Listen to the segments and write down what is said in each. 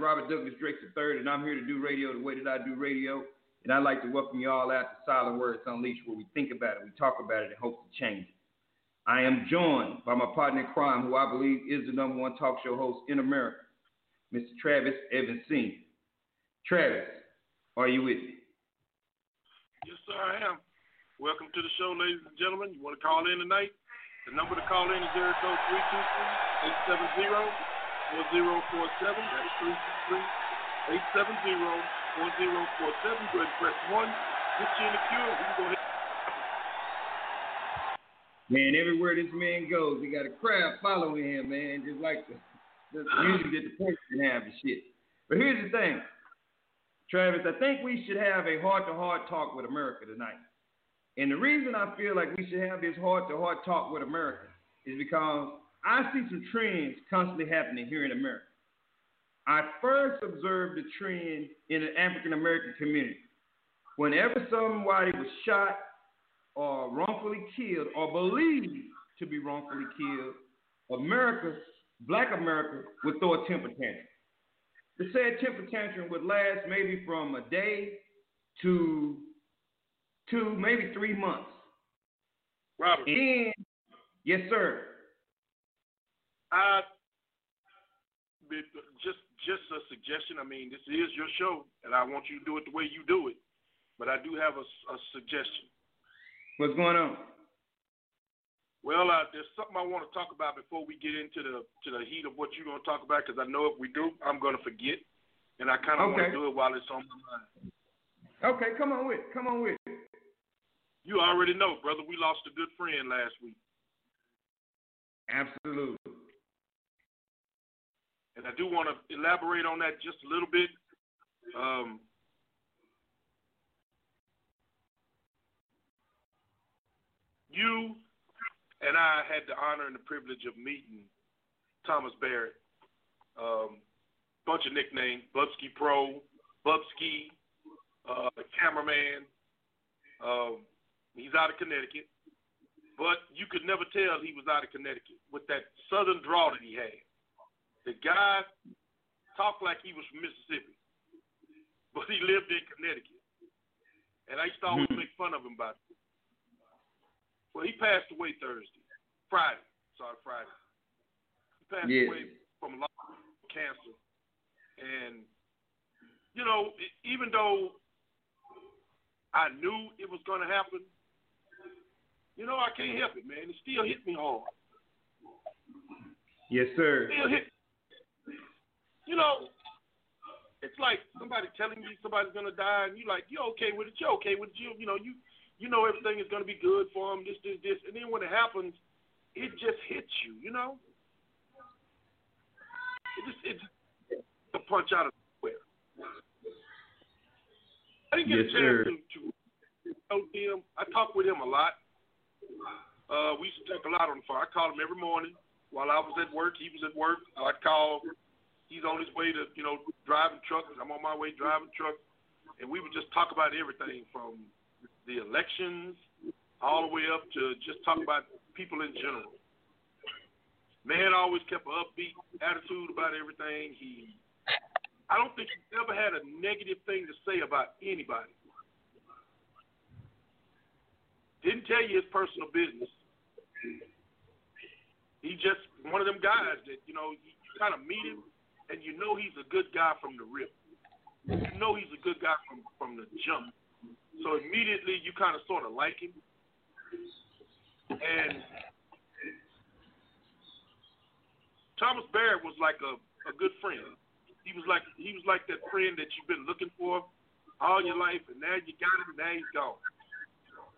Robert Douglas Drake III, and I'm here to do radio the way that I do radio. And I'd like to welcome you all out to Silent Words Unleashed, where we think about it, we talk about it, and hope to change it. I am joined by my partner in crime, who I believe is the number one talk show host in America, Mr. Travis Evans Sr. Travis, are you with me? Yes, sir, I am. Welcome to the show, ladies and gentlemen. You want to call in tonight? The number to call in is area code 323 870 4047. That's 323 870 4047. Go ahead and press 1. Get you in the queue. We can go ahead. Man, everywhere this man goes, he got a crowd following him, man. Just like the, the usually get the president have the shit. But here's the thing. Travis, I think we should have a heart to heart talk with America tonight. And the reason I feel like we should have this heart to heart talk with America is because I see some trends constantly happening here in America. I first observed the trend in the African American community. Whenever somebody was shot or wrongfully killed or believed to be wrongfully killed, America, black America, would throw a temper tantrum. The said temper tantrum would last maybe from a day to two, maybe three months. Robert. And, yes, sir. I just just a suggestion. I mean, this is your show, and I want you to do it the way you do it. But I do have a, a suggestion. What's going on? Well, uh, there's something I want to talk about before we get into the to the heat of what you're going to talk about, because I know if we do, I'm going to forget, and I kind of okay. want to do it while it's on my mind. Okay, come on with, come on with. You already know, brother. We lost a good friend last week. Absolutely. And I do want to elaborate on that just a little bit. Um, you and I had the honor and the privilege of meeting Thomas Barrett. Um, bunch of nicknames: Bubsky Pro, Bubsky, uh, cameraman. Um, he's out of Connecticut, but you could never tell he was out of Connecticut with that southern drawl that he had. The guy talked like he was from Mississippi, but he lived in Connecticut, and I used to always hmm. make fun of him about it. Well, he passed away Thursday, Friday. Sorry, Friday. He passed Yeah. away from lung cancer, and you know, even though I knew it was going to happen, you know, I can't help it, man. It still hit me hard. Yes, sir. Still hit. You know, it's like somebody telling you somebody's gonna die, and you like you're okay with it. You're okay with it. You, you know, you you know everything is gonna be good for them. This, this, this, and then when it happens, it just hits you. You know, it just it's a punch out of nowhere. I didn't get Yes, a chance sir. to, to know him. I talked with him a lot. Uh, we used to talk a lot on the phone. I called him every morning while I was at work. He was at work. I'd call. He's on his way to, you know, driving truck. I'm on my way driving truck, and we would just talk about everything from the elections all the way up to just talk about people in general. Man always kept an upbeat attitude about everything. He, I don't think he ever had a negative thing to say about anybody. Didn't tell you his personal business. He just one of them guys that you know you kind of meet him and you know he's a good guy from the rip. You know he's a good guy from from the jump. So immediately you kind of sort of like him. And Thomas Barrett was like a a good friend. He was like he was like that friend that you've been looking for all your life, and now you got him, now he's gone.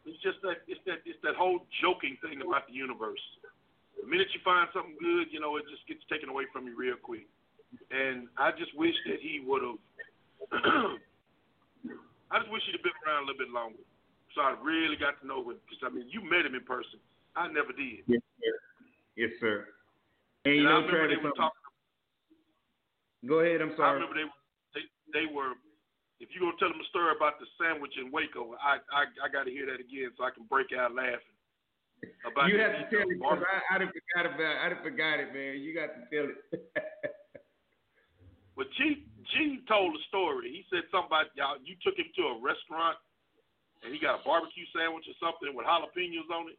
It's just that it's that it's that whole joking thing about the universe. The minute you find something good, you know, it just gets taken away from you real quick. And I just wish that he would have. I just wish he'd have been around a little bit longer, so I really got to know him. Because I mean, you met him in person. I never did. Yes, sir. Yes, sir. And you And I remember Travis, they were um, talking. go ahead. I'm sorry. I remember they they they were. If you're gonna tell them a story about the sandwich in Waco, I I I got to hear that again so I can break out laughing. About You have to tell it because I, I done forgot about I done forgot it, man. You got to tell it. But G G told a story. He said about y'all. You took him to a restaurant, and he got a barbecue sandwich or something with jalapenos on it.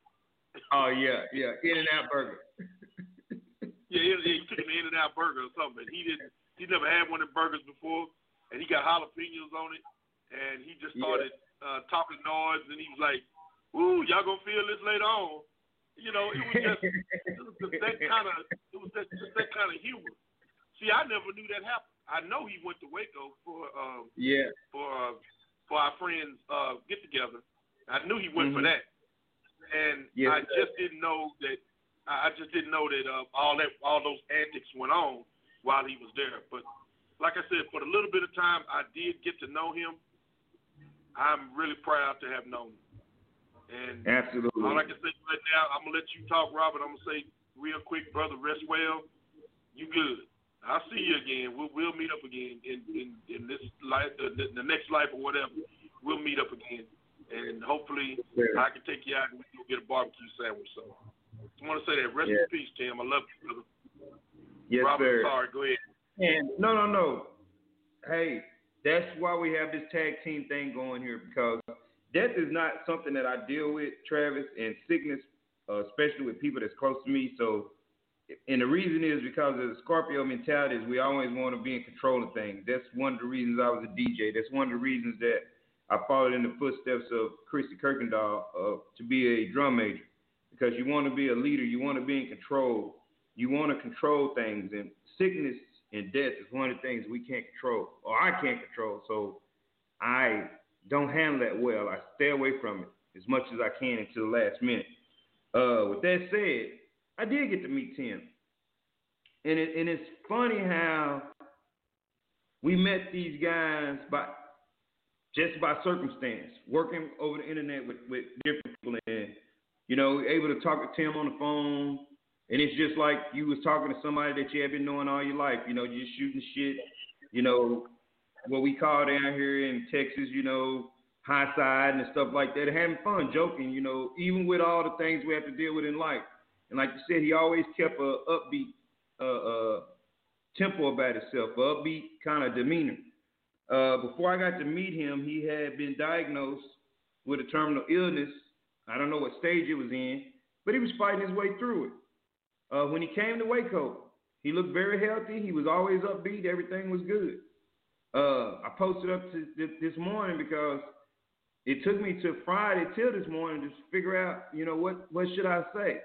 Oh yeah, yeah, In and Out Burger. yeah, yeah, he took an In and Out Burger or something. He didn't. He never had one of the burgers before, and he got jalapenos on it, and he just started yeah. uh, talking noise, and he was like, "Ooh, y'all gonna feel this later on." You know, it was just, it was just that kind of, it was just, just that kind of humor. See, I never knew that happened. I know he went to Waco for um yeah for uh, for our friends uh get together. I knew he went mm-hmm. for that, and yes, I just didn't know that. I just didn't know that uh, all that all those antics went on while he was there. But like I said, for the little bit of time I did get to know him, I'm really proud to have known him. And absolutely, all I can say right now, I'm gonna let you talk, Robert. I'm gonna say real quick, brother, rest well. You good? I'll see you again. We'll we'll meet up again in in, in this life, uh, the, the next life or whatever. We'll meet up again, and hopefully yeah. I can take you out and we can get a barbecue sandwich. So I want to say that. Rest yeah. in peace, Tim. I love you, brother. Yes, Robert, sir. Sorry, go ahead. And no, no, no. Hey, that's why we have this tag team thing going here because death is not something that I deal with, Travis, and sickness, uh, especially with people that's close to me. So and the reason is because of the Scorpio mentality is we always want to be in control of things. That's one of the reasons I was a DJ. That's one of the reasons that I followed in the footsteps of Christy Kirkendall uh, to be a drum major. Because you want to be a leader, you want to be in control, you want to control things, and sickness and death is one of the things we can't control, or I can't control. So I don't handle that well. I stay away from it as much as I can until the last minute. Uh, with that said, I did get to meet Tim. And it, and it's funny how we met these guys by just by circumstance, working over the internet with, with different people and you know, able to talk to Tim on the phone. And it's just like you was talking to somebody that you have been knowing all your life, you know, just shooting shit, you know, what we call down here in Texas, you know, high side and stuff like that, having fun, joking, you know, even with all the things we have to deal with in life. And like you said, he always kept a upbeat uh, uh, tempo about himself, upbeat kind of demeanor. Uh, before I got to meet him, he had been diagnosed with a terminal illness. I don't know what stage it was in, but he was fighting his way through it. Uh, when he came to Waco, he looked very healthy. He was always upbeat. Everything was good. Uh, I posted up to this morning because it took me to Friday till this morning to figure out, you know, what what should I say.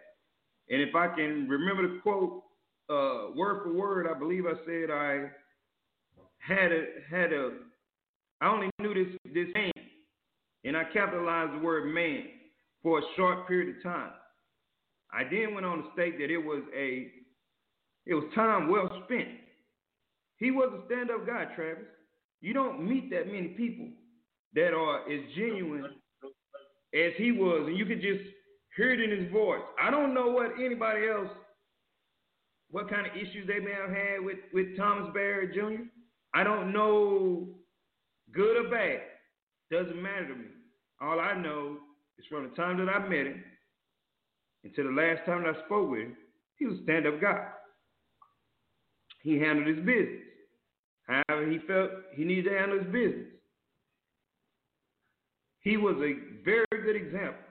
And if I can remember the quote uh, word for word, I believe I said I had a had a I only knew this this man, and I capitalized the word man for a short period of time. I then went on to state that it was a it was time well spent. He was a stand-up guy, Travis. You don't meet that many people that are as genuine as he was, and you could just Hear it in his voice. I don't know what anybody else, what kind of issues they may have had with, with Thomas Barrett Jr. I don't know good or bad. Doesn't matter to me. All I know is from the time that I met him until the last time that I spoke with him, he was a stand up guy. He handled his business. However, he felt he needed to handle his business. He was a very good example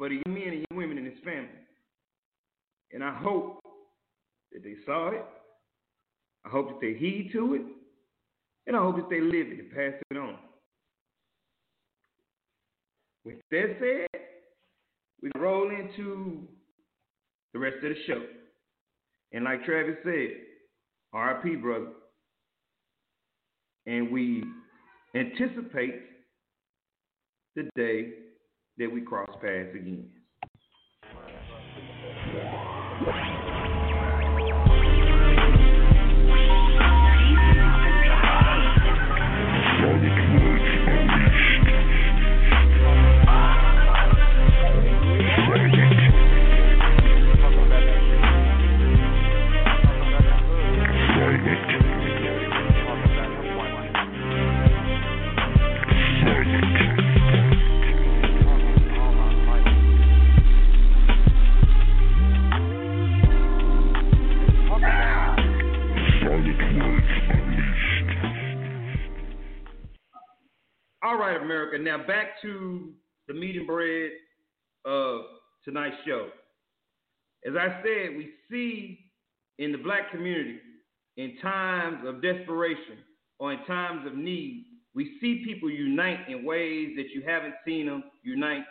for the young men and young women in his family. And I hope that they saw it. I hope that they heed to it. And I hope that they live it and pass it on. With that said, we roll into the rest of the show. And like Travis said, RIP, brother. And we anticipate the day that we cross paths again. Right, America. Now back to the meat and bread of tonight's show. As I said, we see in the black community, in times of desperation or in times of need, we see people unite in ways that you haven't seen them unite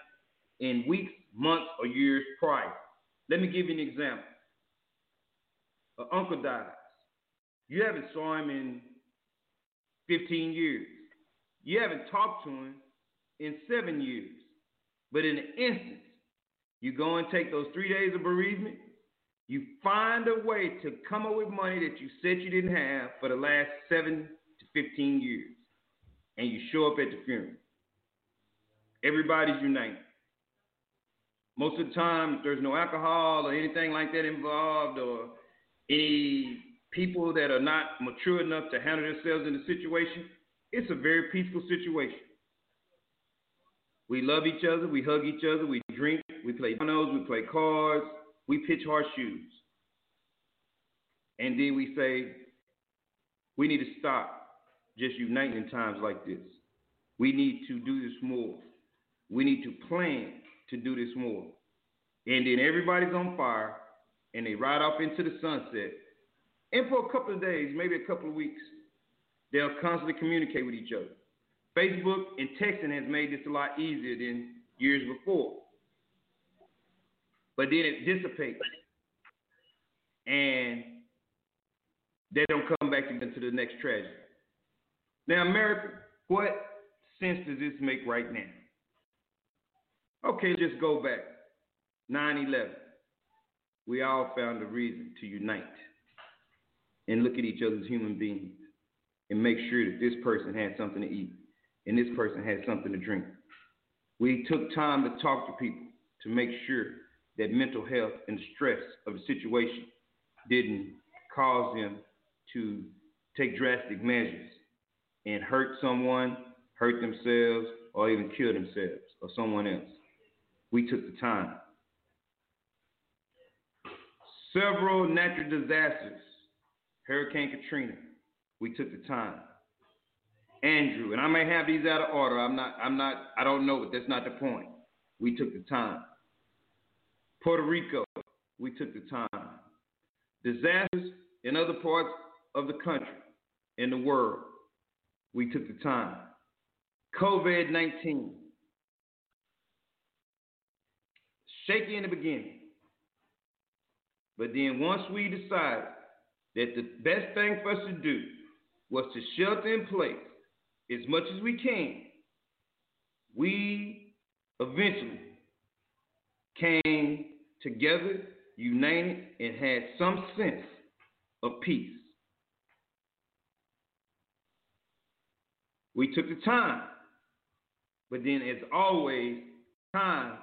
in weeks, months, or years prior. Let me give you an example. An uncle dies. You haven't saw him in 15 years. You haven't talked to him in seven years. But in an instant, you go and take those three days of bereavement. You find a way to come up with money that you said you didn't have for the last seven to 15 years. And you show up at the funeral. Everybody's united. Most of the time, there's no alcohol or anything like that involved, or any people that are not mature enough to handle themselves in the situation. It's a very peaceful situation. We love each other, we hug each other, we drink, we play dominoes, we play cards, we pitch horseshoes. And then we say, we need to stop just uniting in times like this. We need to do this more. We need to plan to do this more. And then everybody's on fire and they ride off into the sunset. And for a couple of days, maybe a couple of weeks, they'll constantly communicate with each other. Facebook and texting has made this a lot easier than years before. But then it dissipates. And they don't come back into the next tragedy. Now, America, what sense does this make right now? Okay, just go back. 9 11. We all found a reason to unite and look at each other as human beings and make sure that this person had something to eat and this person had something to drink. We took time to talk to people to make sure that mental health and the stress of the situation didn't cause them to take drastic measures and hurt someone, hurt themselves, or even kill themselves or someone else. We took the time. Several natural disasters, Hurricane Katrina, we took the time. Andrew, and I may have these out of order. I'm not, I'm not, I don't know, but that's not the point. We took the time. Puerto Rico, we took the time. Disasters in other parts of the country, in the world, we took the time. COVID 19, shaky in the beginning. But then once we decided that the best thing for us to do was to shelter in place as much as we can, we eventually came together, united, and had some sense of peace. We took the time, but then, as always, time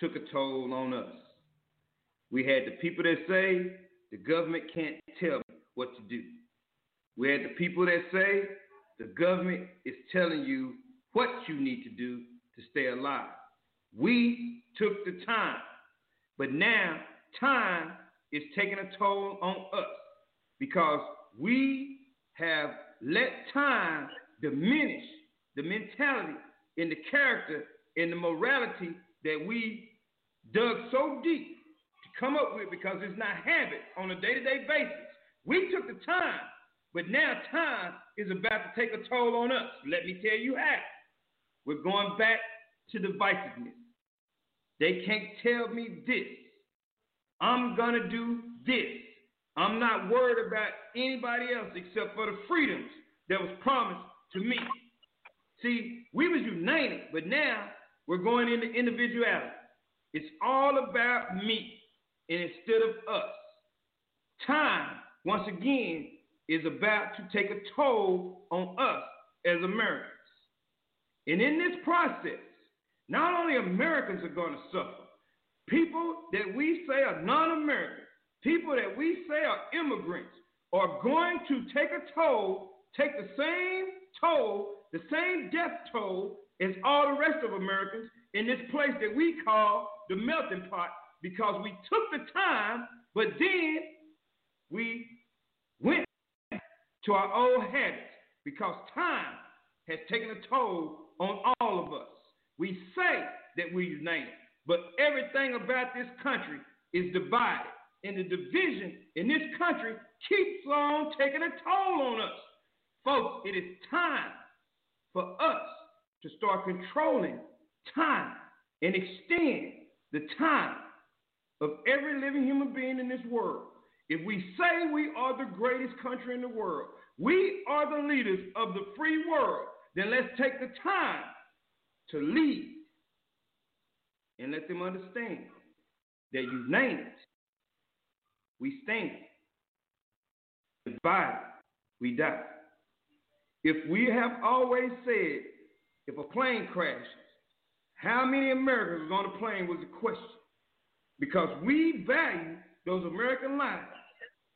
took a toll on us. We had the people that say the government can't tell me what to do. We had the people that say the government is telling you what you need to do to stay alive. We took the time, but now time is taking a toll on us because we have let time diminish the mentality and the character and the morality that we dug so deep to come up with because it's not habit on a day to day basis. We took the time, but now time is about to take a toll on us. Let me tell you how. We're going back to divisiveness. They can't tell me this. I'm going to do this. I'm not worried about anybody else except for the freedoms that was promised to me. See, we was united, but now we're going into individuality. It's all about me and instead of us. Time, once again, is about to take a toll on us as Americans. And in this process, not only Americans are going to suffer, people that we say are non American, people that we say are immigrants, are going to take a toll, take the same toll, the same death toll as all the rest of Americans in this place that we call the melting pot because we took the time, but then we to our old habits because time has taken a toll on all of us. We say that we're united, but everything about this country is divided. And the division in this country keeps on taking a toll on us. Folks, it is time for us to start controlling time and extend the time of every living human being in this world. If we say we are the greatest country in the world, we are the leaders of the free world, then let's take the time to lead and let them understand that united we stand. Divided we die. If we have always said, if a plane crashes, how many Americans on the plane was the question? Because we value those American lives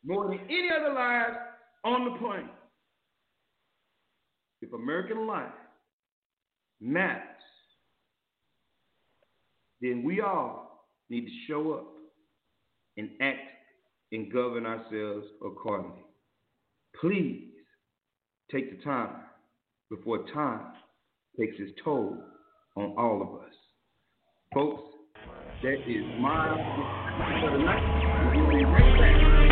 more than any other lives on the plane. If American life matters, then we all need to show up and act and govern ourselves accordingly. Please take the time before time takes its toll on all of us. Folks, that is my for the night.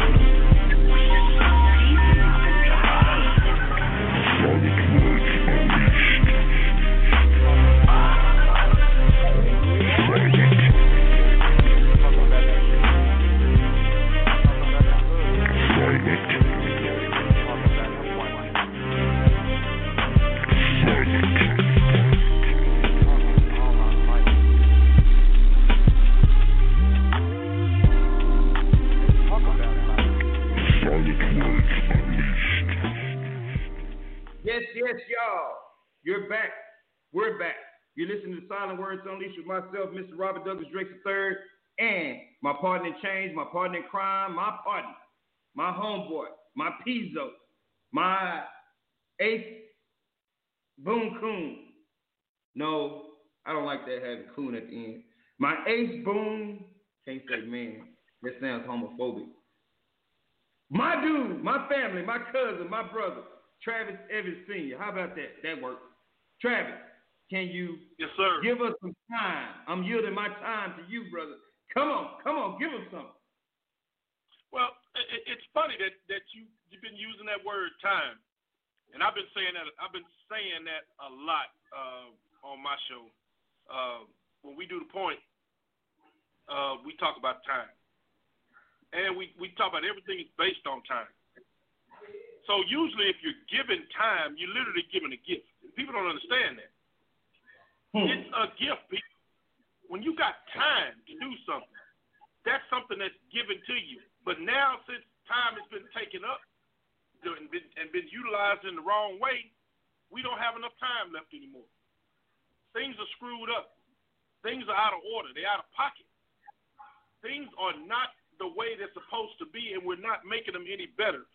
Silent Words Unleashed with myself, Mr. Robert Douglas Drake III, and my partner in change, my partner in crime, my partner, my homeboy, my pizzo, my ace boom coon. No, I don't like that having coon at the end. My ace boom, can't say man. That sounds homophobic. My dude, my family, my cousin, my brother, Travis Evans Sr. How about that? That works. Travis, can you yes, sir. give us some time? I'm yielding my time to you, brother. Come on, come on, give us some. Well, it's funny that that you you've been using that word time, and I've been saying that I've been saying that a lot uh, on my show. Uh, when we do the point, uh, we talk about time, and we we talk about everything is based on time. So usually, if you're given time, you're literally given a gift. People don't understand that. Hmm. It's a gift. People. When you got time to do something, that's something that's given to you. But now, since time has been taken up and been, and been utilized in the wrong way, we don't have enough time left anymore. Things are screwed up. Things are out of order. They're out of pocket. Things are not the way they're supposed to be, and we're not making them any better,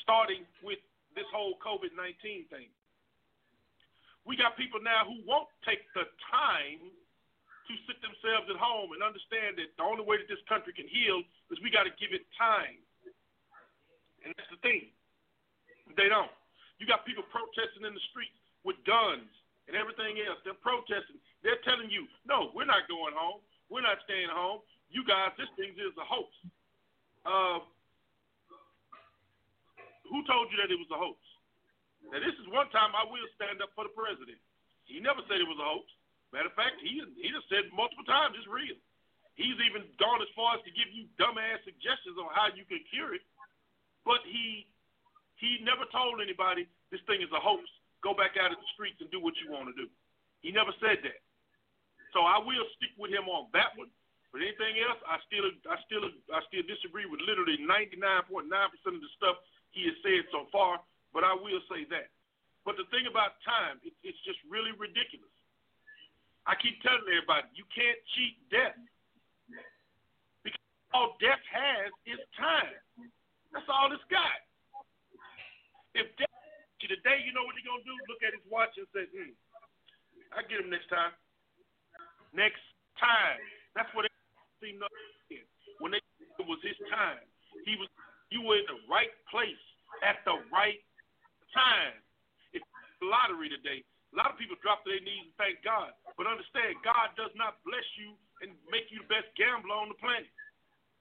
starting with this whole COVID 19 thing. We got people now who won't take the time to sit themselves at home and understand that the only way that this country can heal is we got to give it time. And that's the thing. They don't. You got people protesting in the streets with guns and everything else. They're protesting. They're telling you, no, we're not going home. We're not staying home. You guys, this thing is a hoax. Uh, who told you that it was a hoax? Now, this is one time I will stand up for the president. He never said it was a hoax. Matter of fact, he he just said multiple times it's real. He's even gone as far as to give you dumbass suggestions on how you can cure it. But he he never told anybody this thing is a hoax. Go back out in the streets and do what you want to do. He never said that. So I will stick with him on that one. But anything else, I still I still I still disagree with literally 99.9% of the stuff he has said so far. But I will say that. But the thing about time, it, it's just really ridiculous. I keep telling everybody, you can't cheat death. Because all death has is time. That's all it's got. If death to today, you know what he's gonna do? Look at his watch and say, hmm, I get him next time. Next time. That's what it seemed to when they it was his time. He was you were in the right place at the right time. If lottery today, A lot of people drop to their knees and thank God. But understand, God does not bless you and make you the best gambler on the planet.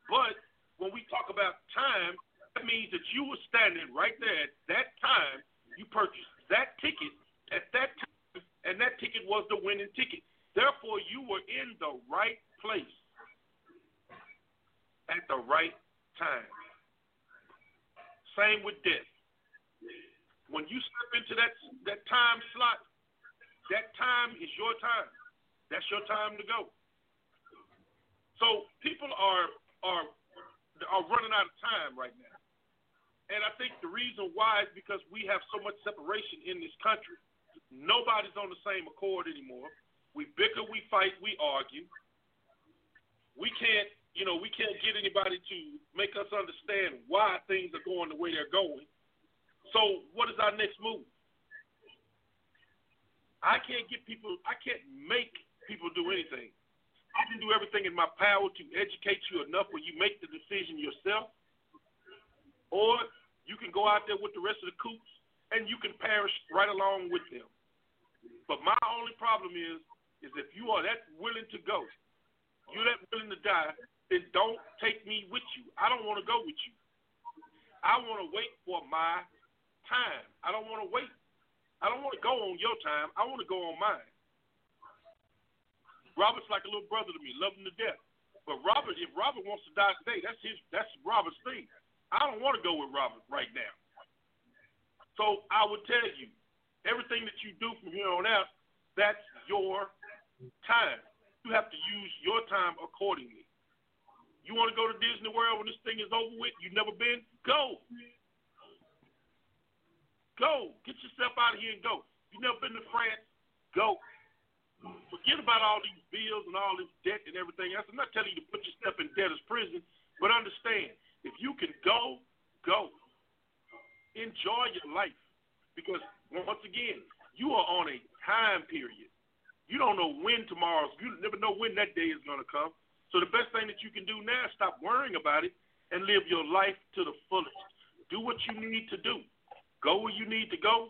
But when we talk about time, that means that you were standing right there at that time. You purchased that ticket at that time, and that ticket was the winning ticket. Therefore, you were in the right place at the right time. Same with death. When you step into that that time slot, that time is your time. That's your time to go. So people are are are running out of time right now. And I think the reason why is because we have so much separation in this country. Nobody's on the same accord anymore. We bicker, we fight, we argue. We can't, you know, we can't get anybody to make us understand why things are going the way they're going. So, what is our next move? I can't get people, I can't make people do anything. I can do everything in my power to educate you enough where you make the decision yourself. Or you can go out there with the rest of the coops and you can perish right along with them. But my only problem is, is if you are that willing to go, you're that willing to die, then don't take me with you. I don't want to go with you. I want to wait for my time. I don't want to wait I don't want to go on your time. I want to go on mine. Robert's like a little brother to me, him to death. But Robert, if Robert wants to die today, that's his that's Robert's thing. I don't want to go with Robert right now. So I would tell you, everything that you do from here on out, that's your time. You have to use your time accordingly. You want to go to Disney World when this thing is over with? You've never been? Go. Go. Get yourself out of here and go. You never been to France? Go. Forget about all these bills and all this debt and everything else. I'm not telling you to put yourself in debtor's prison, but understand if you can go, go. Enjoy your life. Because once again, you are on a time period. You don't know when tomorrow's you never know when that day is gonna come. So the best thing that you can do now is stop worrying about it and live your life to the fullest. Do what you need to do. Go where you need to go.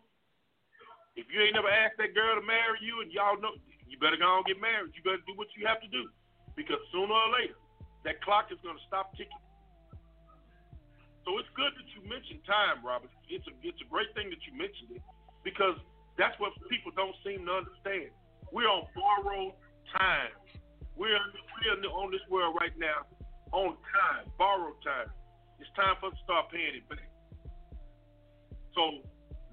If you ain't never asked that girl to marry you, and y'all know, you better go and get married. You better do what you have to do, because sooner or later, that clock is going to stop ticking. So it's good that you mentioned time, Robert. It's a it's a great thing that you mentioned it because that's what people don't seem to understand. We're on borrowed time. We're we're on this world right now on time, borrowed time. It's time for us to start paying it back. So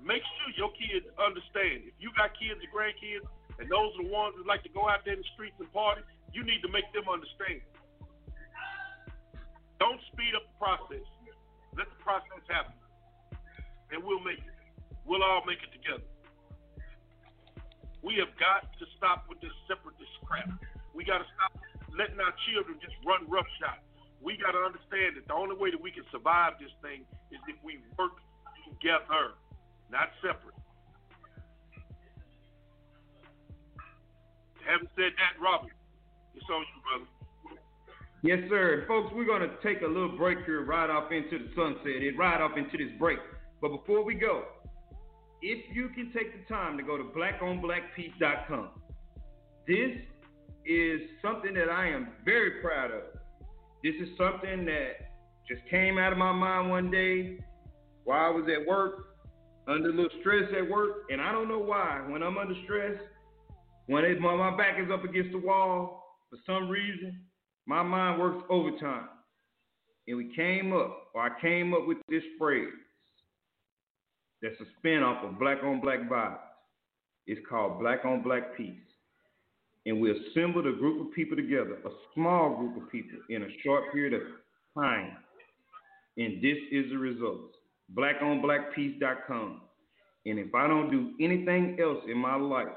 make sure your kids understand. If you got kids or grandkids, and those are the ones that like to go out there in the streets and party, you need to make them understand. Don't speed up the process. Let the process happen. And we'll make it. We'll all make it together. We have got to stop with this separatist crap. We got to stop letting our children just run roughshod. We got to understand that the only way that we can survive this thing is if we work together, not separate. Having said that, Robert, it's on you, brother. Yes, sir. Folks, we're going to take a little break here right off into the sunset, and right off into this break. But before we go, if you can take the time to go to blackonblackpeace.com, this is something that I am very proud of. This is something that just came out of my mind one day while I was at work, under a little stress at work, and I don't know why. When I'm under stress, when it, my, my back is up against the wall, for some reason, my mind works overtime. And we came up, or I came up with this phrase that's a spin off of Black on Black Vibes. It's called Black on Black Peace. And we assembled a group of people together, a small group of people, in a short period of time. And this is the result blackonblackpeace.com. And if I don't do anything else in my life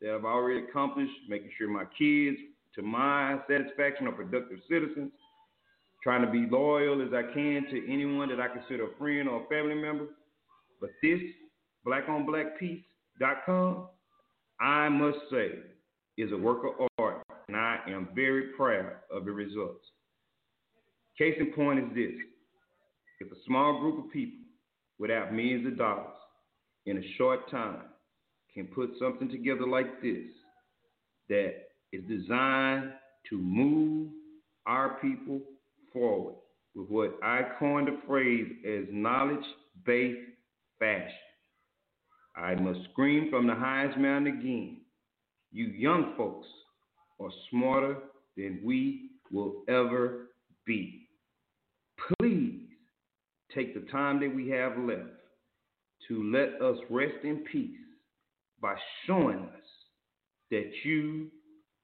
that I've already accomplished, making sure my kids, to my satisfaction, are productive citizens, trying to be loyal as I can to anyone that I consider a friend or a family member. But this, blackonblackpeace.com, I must say, is a work of art, and I am very proud of the results. Case in point is this if a small group of people without millions of dollars in a short time can put something together like this that is designed to move our people forward with what I coined the phrase as knowledge based fashion. I must scream from the highest mountain again. You young folks are smarter than we will ever be. Please take the time that we have left to let us rest in peace by showing us that you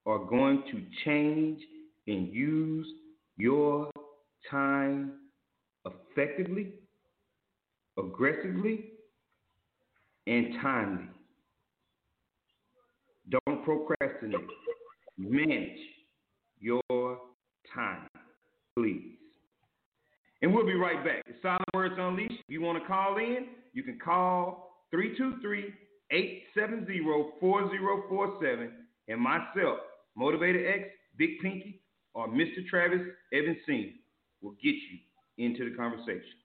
are going to change and use your time effectively, aggressively, and timely. Don't procrastinate. Manage your time, please. And we'll be right back. The Silent Words Unleashed. If you want to call in, you can call 323 870 4047 and myself, Motivated X, Big Pinky, or Mr. Travis Evans Sr. will get you into the conversation.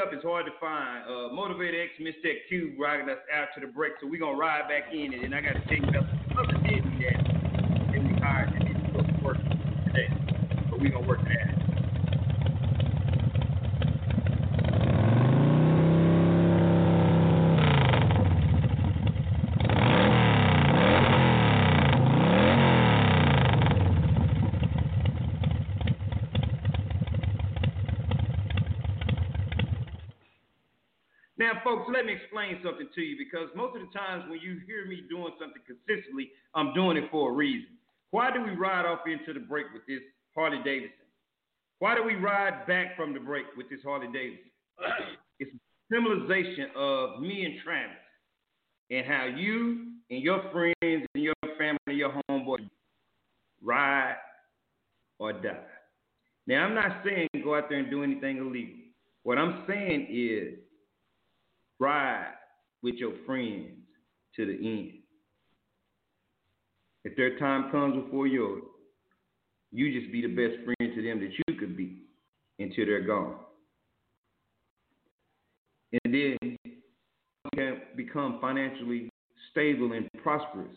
Help is hard to find. Uh, Motivated X missed that cue riding us out to the break, so we're going to ride back in. And I got to take up some other kids that, we hired that need to work today. But we're going to work that folks, let me explain something to you because most of the times when you hear me doing something consistently, I'm doing it for a reason. Why do we ride off into the break with this Harley Davidson? Why do we ride back from the break with this Harley Davidson? it's a symbolization of me and Travis and how you and your friends and your family and your homeboy ride or die. Now, I'm not saying go out there and do anything illegal. What I'm saying is ride with your friends to the end. If their time comes before yours, you just be the best friend to them that you could be until they're gone. And then you can become financially stable and prosperous.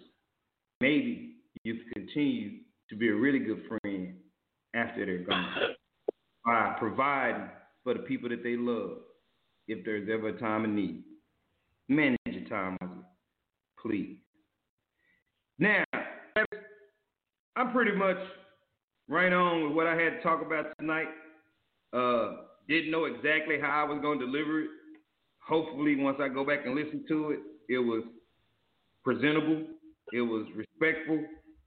Maybe you can continue to be a really good friend after they're gone by providing for the people that they love if there's ever a time of need. Manage your time, please. Now, I'm pretty much right on with what I had to talk about tonight. Uh, didn't know exactly how I was going to deliver it. Hopefully, once I go back and listen to it, it was presentable, it was respectful,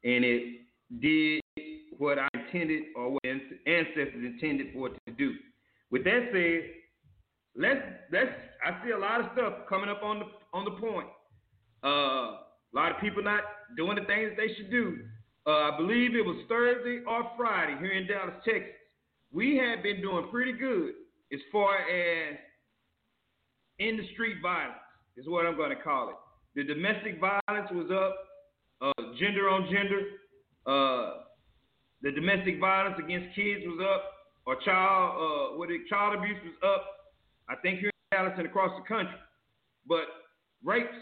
and it did what I intended or what ancestors intended for it to do. With that said, let's let's I see a lot of stuff coming up on the on the point. Uh, a lot of people not doing the things they should do. Uh, I believe it was Thursday or Friday here in Dallas, Texas. We had been doing pretty good as far as in the street violence is what I'm going to call it. The domestic violence was up, uh, gender on gender. Uh, the domestic violence against kids was up, or child, uh, what child abuse was up. I think here in Dallas and across the country. But rapes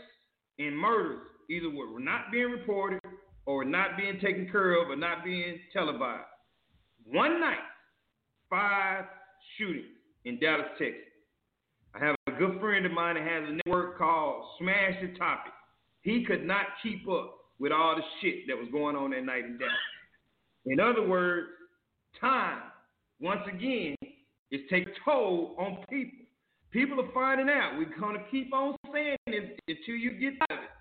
and murders either were not being reported or not being taken care of or not being televised. One night, five shootings in Dallas, Texas. I have a good friend of mine that has a network called Smash the Topic. He could not keep up with all the shit that was going on that night in Dallas. In other words, time, once again, is taking toll on people. People are finding out. We're to keep on saying this until you get out of it.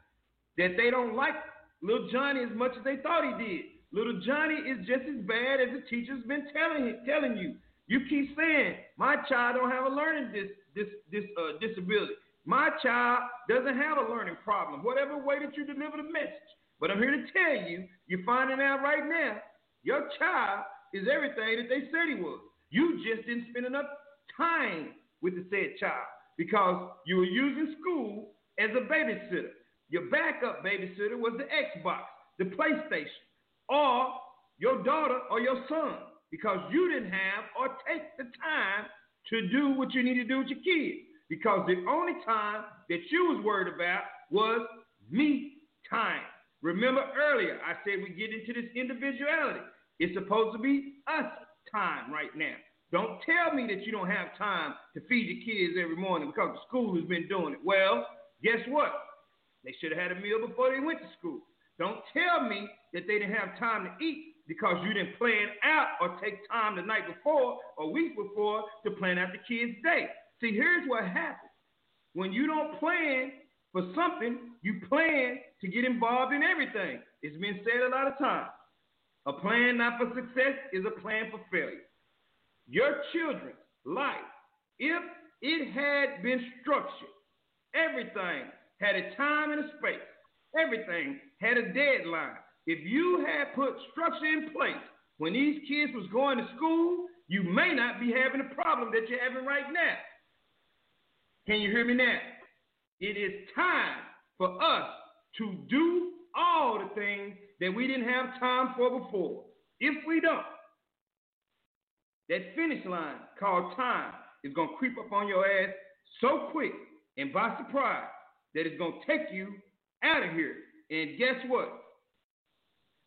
That they don't like Little Johnny as much as they thought he did. Little Johnny is just as bad as the teacher's been telling him, telling you. You keep saying my child don't have a learning dis, dis, dis, uh, disability. My child doesn't have a learning problem. Whatever way that you deliver the message. But I'm here to tell you, you're finding out right now, your child is everything that they said he was. You just didn't spend enough time with the said child because you were using school as a babysitter. Your backup babysitter was the Xbox, the PlayStation, or your daughter or your son because you didn't have or take the time to do what you need to do with your kids. Because the only time that you was worried about was me time. Remember earlier, I said we get into this individuality. It's supposed to be us time right now. Don't tell me that you don't have time to feed your kids every morning because the school has been doing it. Well, guess what? They should have had a meal before they went to school. Don't tell me that they didn't have time to eat because you didn't plan out or take time the night before or week before to plan out the kids' day. See, here's what happens. When you don't plan for something, you plan to get involved in everything. It's been said a lot of times. A plan not for success is a plan for failure your children's life, if it had been structured, everything had a time and a space, everything had a deadline. If you had put structure in place when these kids was going to school, you may not be having the problem that you're having right now. Can you hear me now? It is time for us to do all the things that we didn't have time for before. If we don't, that finish line called time is going to creep up on your ass so quick and by surprise that it's going to take you out of here. And guess what?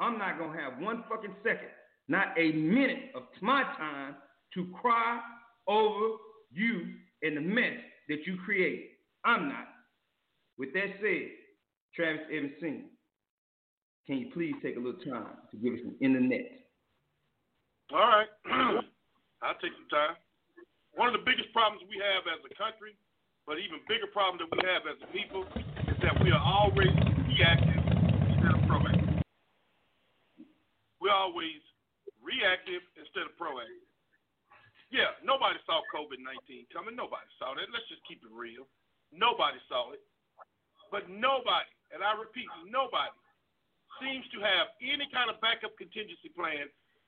I'm not going to have one fucking second, not a minute of my time to cry over you and the mess that you created. I'm not. With that said, Travis Evans Sr., can you please take a little time to give us some internet? All right. I'll take some time. One of the biggest problems we have as a country, but even bigger problem that we have as a people, is that we are always reactive instead of proactive. We're always reactive instead of proactive. Yeah, nobody saw COVID 19 coming. Nobody saw that. Let's just keep it real. Nobody saw it. But nobody, and I repeat, nobody seems to have any kind of backup contingency plan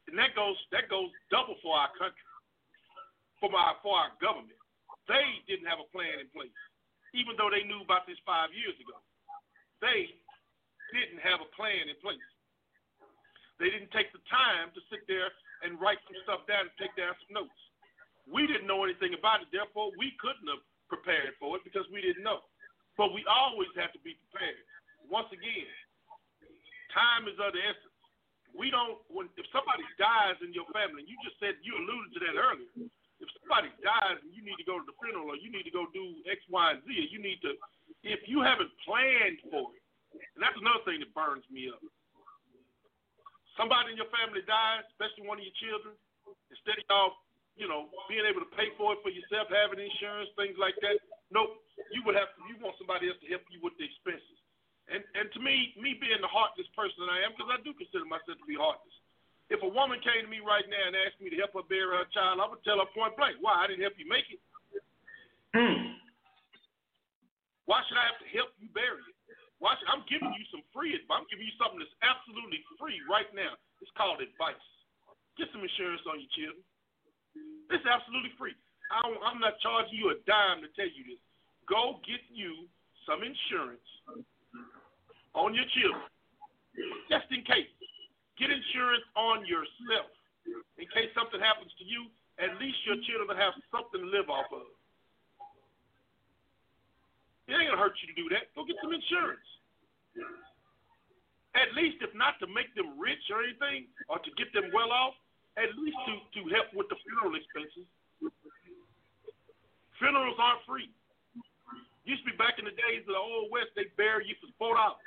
and that goes that goes double for our country, for our for our government. They didn't have a plan in place, even though they knew about this five years ago. They didn't have a plan in place. They didn't take the time to sit there and write some stuff down and take down some notes. We didn't know anything about it, therefore we couldn't have prepared for it because we didn't know. But we always have to be prepared. Once again, time is of the essence we don't when if somebody dies in your family, and you just said you alluded to that earlier. If somebody dies and you need to go to the funeral or you need to go do X, Y, and Z, you need to if you haven't planned for it, and that's another thing that burns me up. Somebody in your family dies, especially one of your children, instead of y'all, you know, being able to pay for it for yourself, having insurance, things like that. Nope, you would have to, you want somebody else to help you with the expenses. And and to me, me being the heartless person that I am, because I do consider myself to be heartless. If a woman came to me right now and asked me to help her bury her child, I would tell her point blank, why I didn't help you make it. Mm. Why should I have to help you bury it? Why should, I'm giving you some free advice. I'm giving you something that's absolutely free right now. It's called advice. Get some insurance on your children. It's absolutely free. I I'm not charging you a dime to tell you this. Go get you some insurance on your children, just in case. Get insurance on yourself. In case something happens to you, at least your children will have something to live off of. It ain't gonna hurt you to do that. Go get some insurance. At least, if not to make them rich or anything, or to get them well off, at least to, to help with the funeral expenses. Funerals aren't free. Used to be back in the days of the old west, they bury you for four dollars.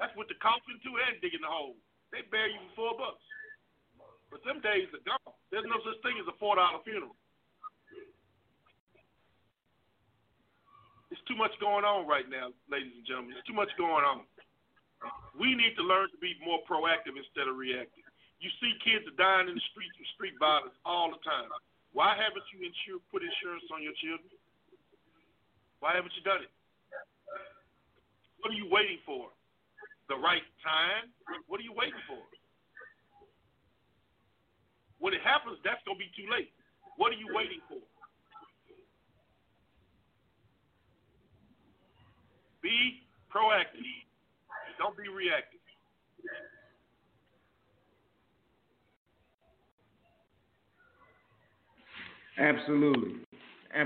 That's with the coffin too and digging the hole. They bury you for four bucks. But them days are gone. There's no such thing as a four dollar funeral. It's too much going on right now, ladies and gentlemen. There's too much going on. We need to learn to be more proactive instead of reactive. You see kids are dying in the streets from street violence all the time. Why haven't you insure, put insurance on your children? Why haven't you done it? What are you waiting for? The right time? What are you waiting for? When it happens, that's going to be too late. What are you waiting for? Be proactive. Don't be reactive. Absolutely.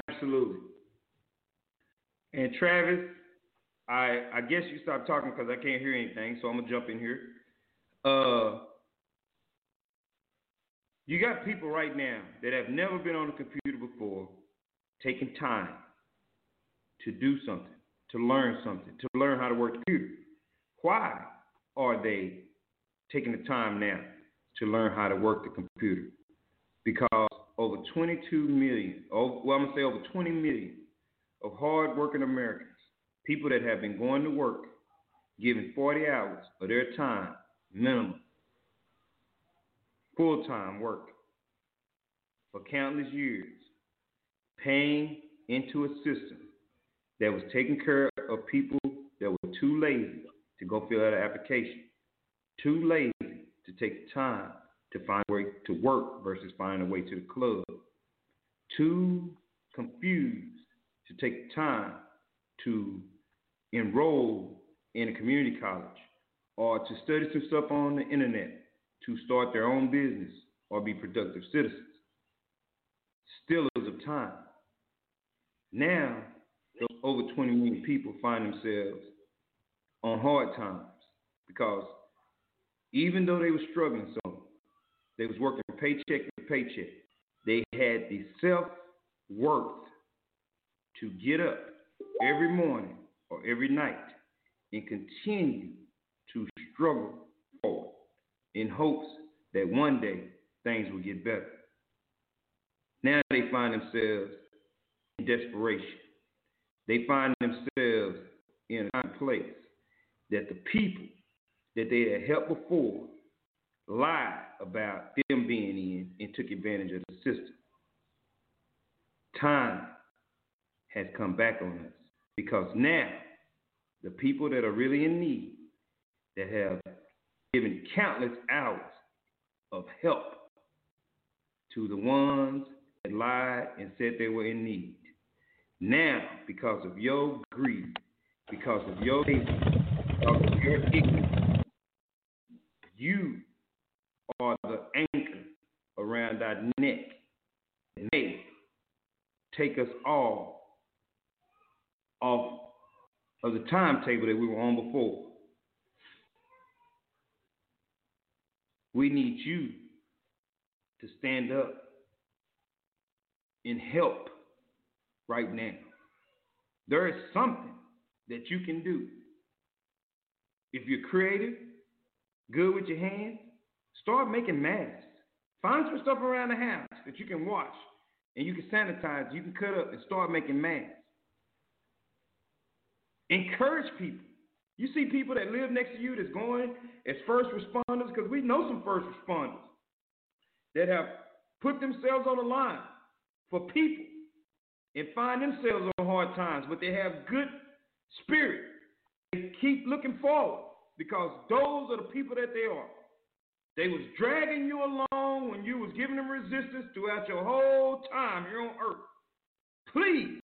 Absolutely. And Travis, I I guess you stopped talking because I can't hear anything, so I'm gonna jump in here. Uh, you got people right now that have never been on a computer before taking time to do something, to learn something, to learn how to work the computer. Why are they taking the time now to learn how to work the computer? Because over 22 million, well, I'm going to say over 20 million of hardworking Americans, people that have been going to work, giving 40 hours of their time minimum, full time work for countless years, paying into a system that was taking care of people that were too lazy to go fill out an application, too lazy to take the time to find a way to work versus find a way to the club, too confused to take time to enroll in a community college or to study some stuff on the internet to start their own business or be productive citizens. Stealers of time. Now, over 20 million people find themselves on hard times because even though they were struggling so, they was working paycheck to paycheck. They had the self worth to get up every morning or every night and continue to struggle forward in hopes that one day things will get better. Now they find themselves in desperation. They find themselves in a place that the people that they had helped before lied about them being in and took advantage of the system. Time has come back on us because now the people that are really in need, that have given countless hours of help to the ones that lied and said they were in need. Now, because of your greed, because of your because of your ignorance, you are the anchor around our neck and may take us all off of the timetable that we were on before. We need you to stand up and help right now. There is something that you can do. If you're creative, good with your hands, start making masks. Find some stuff around the house that you can wash and you can sanitize, you can cut up and start making masks. Encourage people. You see people that live next to you that's going as first responders, because we know some first responders that have put themselves on the line for people and find themselves on hard times, but they have good spirit. They keep looking forward because those are the people that they are. They was dragging you along when you was giving them resistance throughout your whole time here on earth. Please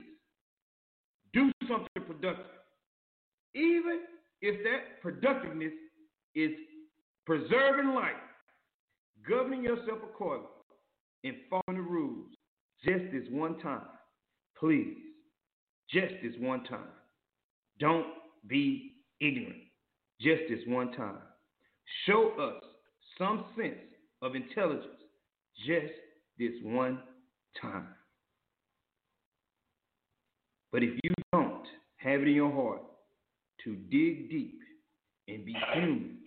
do something productive. Even if that productiveness is preserving life, governing yourself accordingly, and following the rules just this one time. Please, just this one time. Don't be ignorant. Just this one time. Show us some sense of intelligence just this one time. But if you don't have it in your heart to dig deep and be human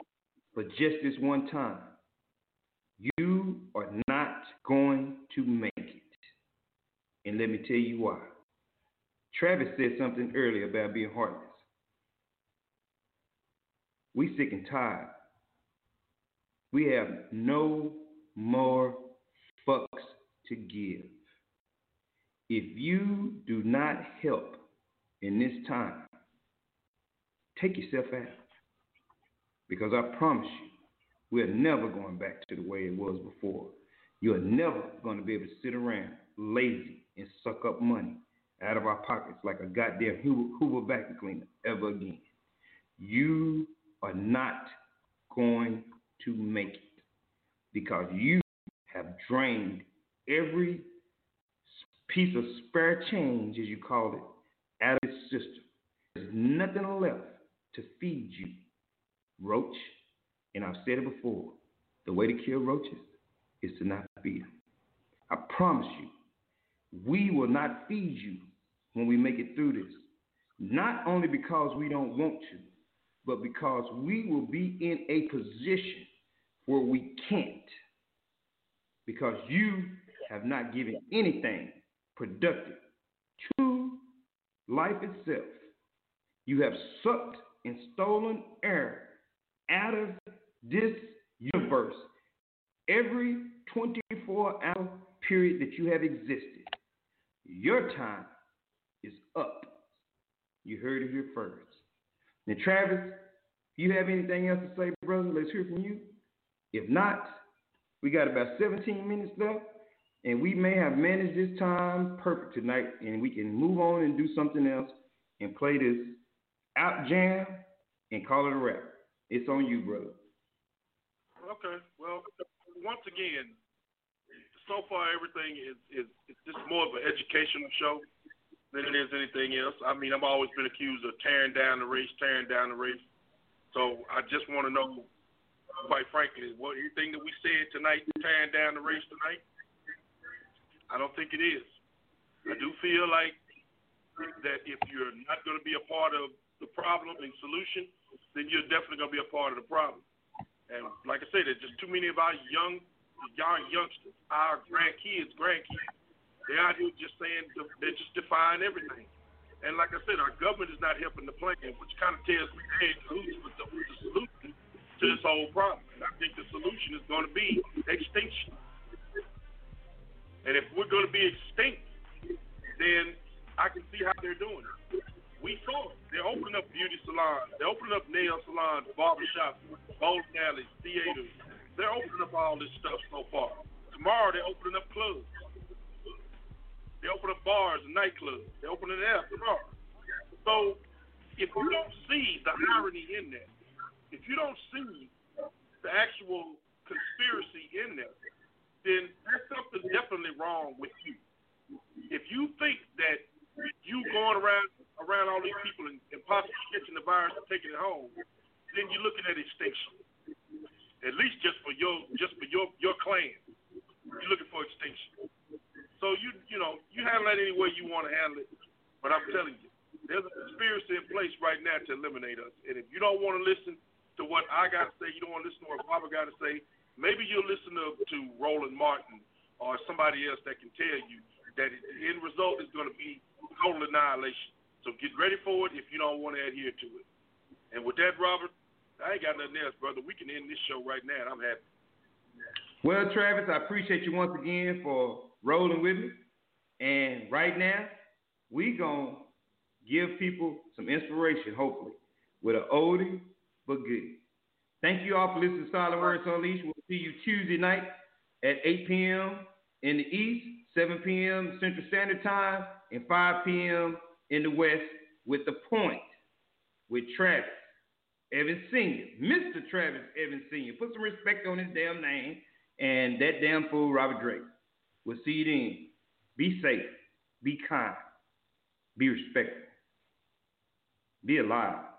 for just this one time, you are not going to make it. And let me tell you why. Travis said something earlier about being heartless. We sick and tired. We have no more fucks to give. If you do not help in this time, take yourself out. Because I promise you, we're never going back to the way it was before. You're never going to be able to sit around lazy and suck up money out of our pockets like a goddamn Hoover vacuum cleaner ever again. You are not going to make it because you have drained every piece of spare change, as you call it, out of the system. There's nothing left to feed you, roach. And I've said it before the way to kill roaches is to not feed them. I promise you, we will not feed you when we make it through this. Not only because we don't want to, but because we will be in a position where we can't. Because you have not given anything productive to life itself. You have sucked and stolen air out of this universe every 24 hour period that you have existed. Your time is up. You heard it here first. Now, Travis, if you have anything else to say, brother, let's hear from you. If not, we got about 17 minutes left, and we may have managed this time perfect tonight, and we can move on and do something else and play this out jam and call it a wrap. It's on you, brother. Okay. Well, once again, so far everything is is it's just more of an educational show than it is anything else. I mean, I've always been accused of tearing down the race, tearing down the race. So I just want to know, uh, quite frankly, what anything that we said tonight, tearing down the race tonight. I don't think it is. I do feel like that if you're not going to be a part of the problem and solution, then you're definitely going to be a part of the problem. And like I said, there's just too many of our young, young youngsters, our grandkids, grandkids they're out here just saying they're just defying everything. And like I said, our government is not helping the plan, which kind of tells me hey, who's with the, with the solution to this whole problem. And I think the solution is going to be extinction. And if we're going to be extinct, then I can see how they're doing it. We saw it. They're opening up beauty salons. They're opening up nail salons, barbershops, bowling alleys, theaters. They're opening up all this stuff so far. Tomorrow they're opening up clubs. They open up bars and nightclubs. They open it up tomorrow. So if you don't see the irony in that, if you don't see the actual conspiracy in there, then there's something definitely wrong with you. If you think that you going around around all these people and, and possibly catching the virus and taking it home, then you're looking at extinction. At least just for your just for your your clan, you're looking for extinction. So you you know you handle that any way you want to handle it. But I'm telling you, there's a conspiracy in place right now to eliminate us. And if you don't want to listen to what I got to say, you don't want to listen to what Baba got to say. Maybe you'll listen to, to Roland Martin or somebody else that can tell you that the end result is going to be total annihilation. So get ready for it if you don't want to adhere to it. And with that, Robert, I ain't got nothing else, brother. We can end this show right now, and I'm happy. Well, Travis, I appreciate you once again for rolling with me. And right now, we to give people some inspiration, hopefully, with an oldie but good. Thank you all for listening to Silent Words Unleashed. We'll see you Tuesday night at 8 p.m. in the East, 7 p.m. Central Standard Time, and 5 p.m. in the West with The Point with Travis Evans Sr., Mr. Travis Evans Sr. Put some respect on his damn name and that damn fool, Robert Drake. We'll see you then. Be safe. Be kind. Be respectful. Be alive.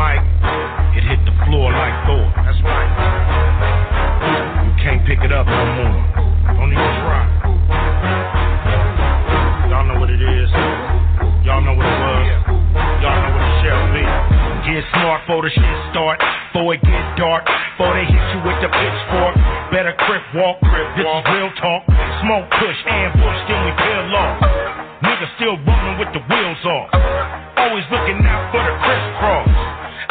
mic, it hit the floor like Thor. That's right. You can't pick it up no more. Don't even try. Y'all know what it is. Y'all know what it was. Y'all know what it shall be. Get smart for the shit start. Before it get dark. Before they hit you with the pitchfork. Better crip walk. Crip this walk. is real talk. Smoke, push, ambush, then we peel off. Niggas still rolling with the wheels off. Always looking out for the crisscross.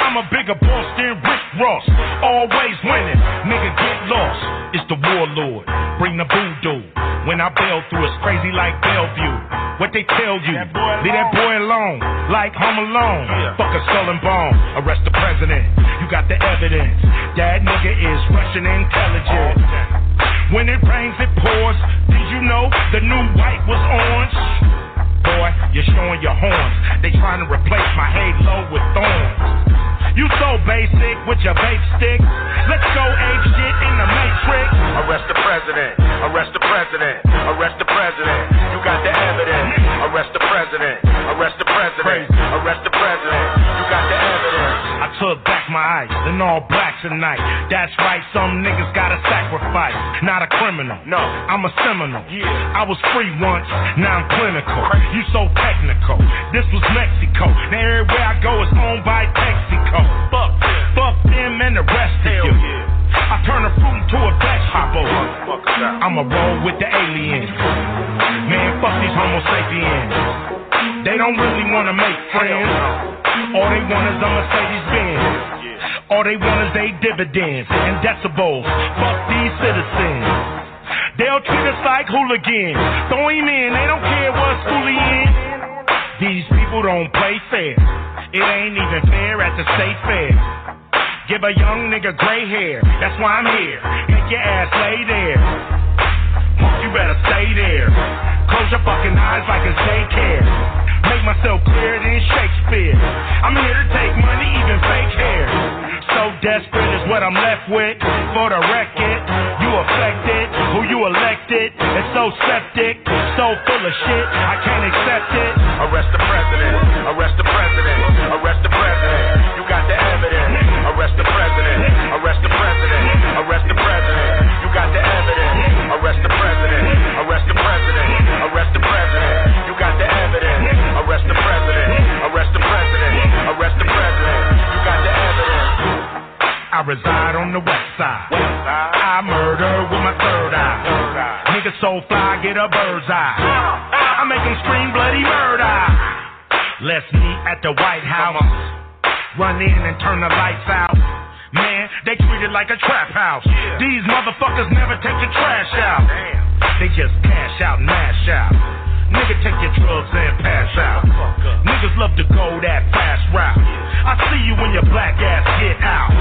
I'm a bigger boss than Rick Ross. Always winning, nigga get lost. It's the warlord, bring the voodoo. When I bail through, it's crazy like Bellevue. What they tell you, leave that boy alone, like Home Alone. Yeah. Fuck a skull and bone, arrest the president. You got the evidence. That nigga is Russian intelligence. When it rains, it pours. Did you know the new white was orange? Boy, you're showing your horns. They trying to Let's go ape shit in the matrix. Arrest the president. Arrest the president. Arrest the president. You got the evidence. Arrest the president. Arrest the president. Arrest the president. You got the evidence. I took back my eyes and all black tonight. That's right, some niggas gotta sacrifice. Not a criminal. No, I'm a seminal. Yeah. I was free once, now I'm clinical. You so technical. This was Mexico. Now everywhere I go is I'ma roll with the aliens. Man, fuck these Homo sapiens. They don't really wanna make friends. All they want is a Mercedes Benz. All they want is they dividends and decibels. Fuck these citizens. They'll treat us like hooligans. Throw him in, they don't care what school he in. These people don't play fair. It ain't even fair at the state fair. Give a young nigga gray hair, that's why I'm here. Make your ass lay there. You better stay there. Close your fucking eyes like it's daycare. Make myself clearer than Shakespeare. I'm here to take money, even fake hair. So desperate is what I'm left with. For the record, you affected. Who you elected? It's so septic, so full of shit. I can't accept it. Arrest the president. Arrest the president. Arrest the president. Get a bird's eye. I make them scream bloody murder. Let's meet at the White House. Run in and turn the lights out. Man, they treat it like a trap house. These motherfuckers never take the trash out. They just cash out and mash out. Nigga, take your drugs and pass out. Niggas love to go that fast route. I see you when your black ass get out.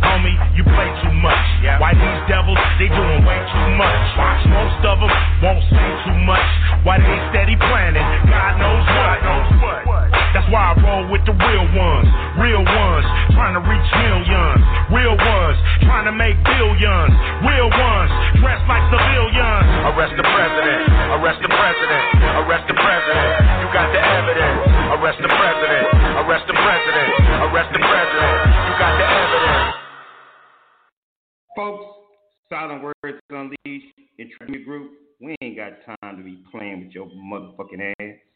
Homie, you play too much. Why these devils, they doing way too much. Most of them won't say too much. Why they steady planning, God knows what. That's why I roll with the real ones. Real ones, trying to reach millions. Real ones, trying to make billions. Real ones, dressed like civilians. Arrest the president. Arrest the president. Arrest the president. You got the evidence. Arrest the president. Arrest the president. Arrest the president. You got the evidence. Folks, Silent Words Unleashed, Intriguing Group, we ain't got time to be playing with your motherfucking ass.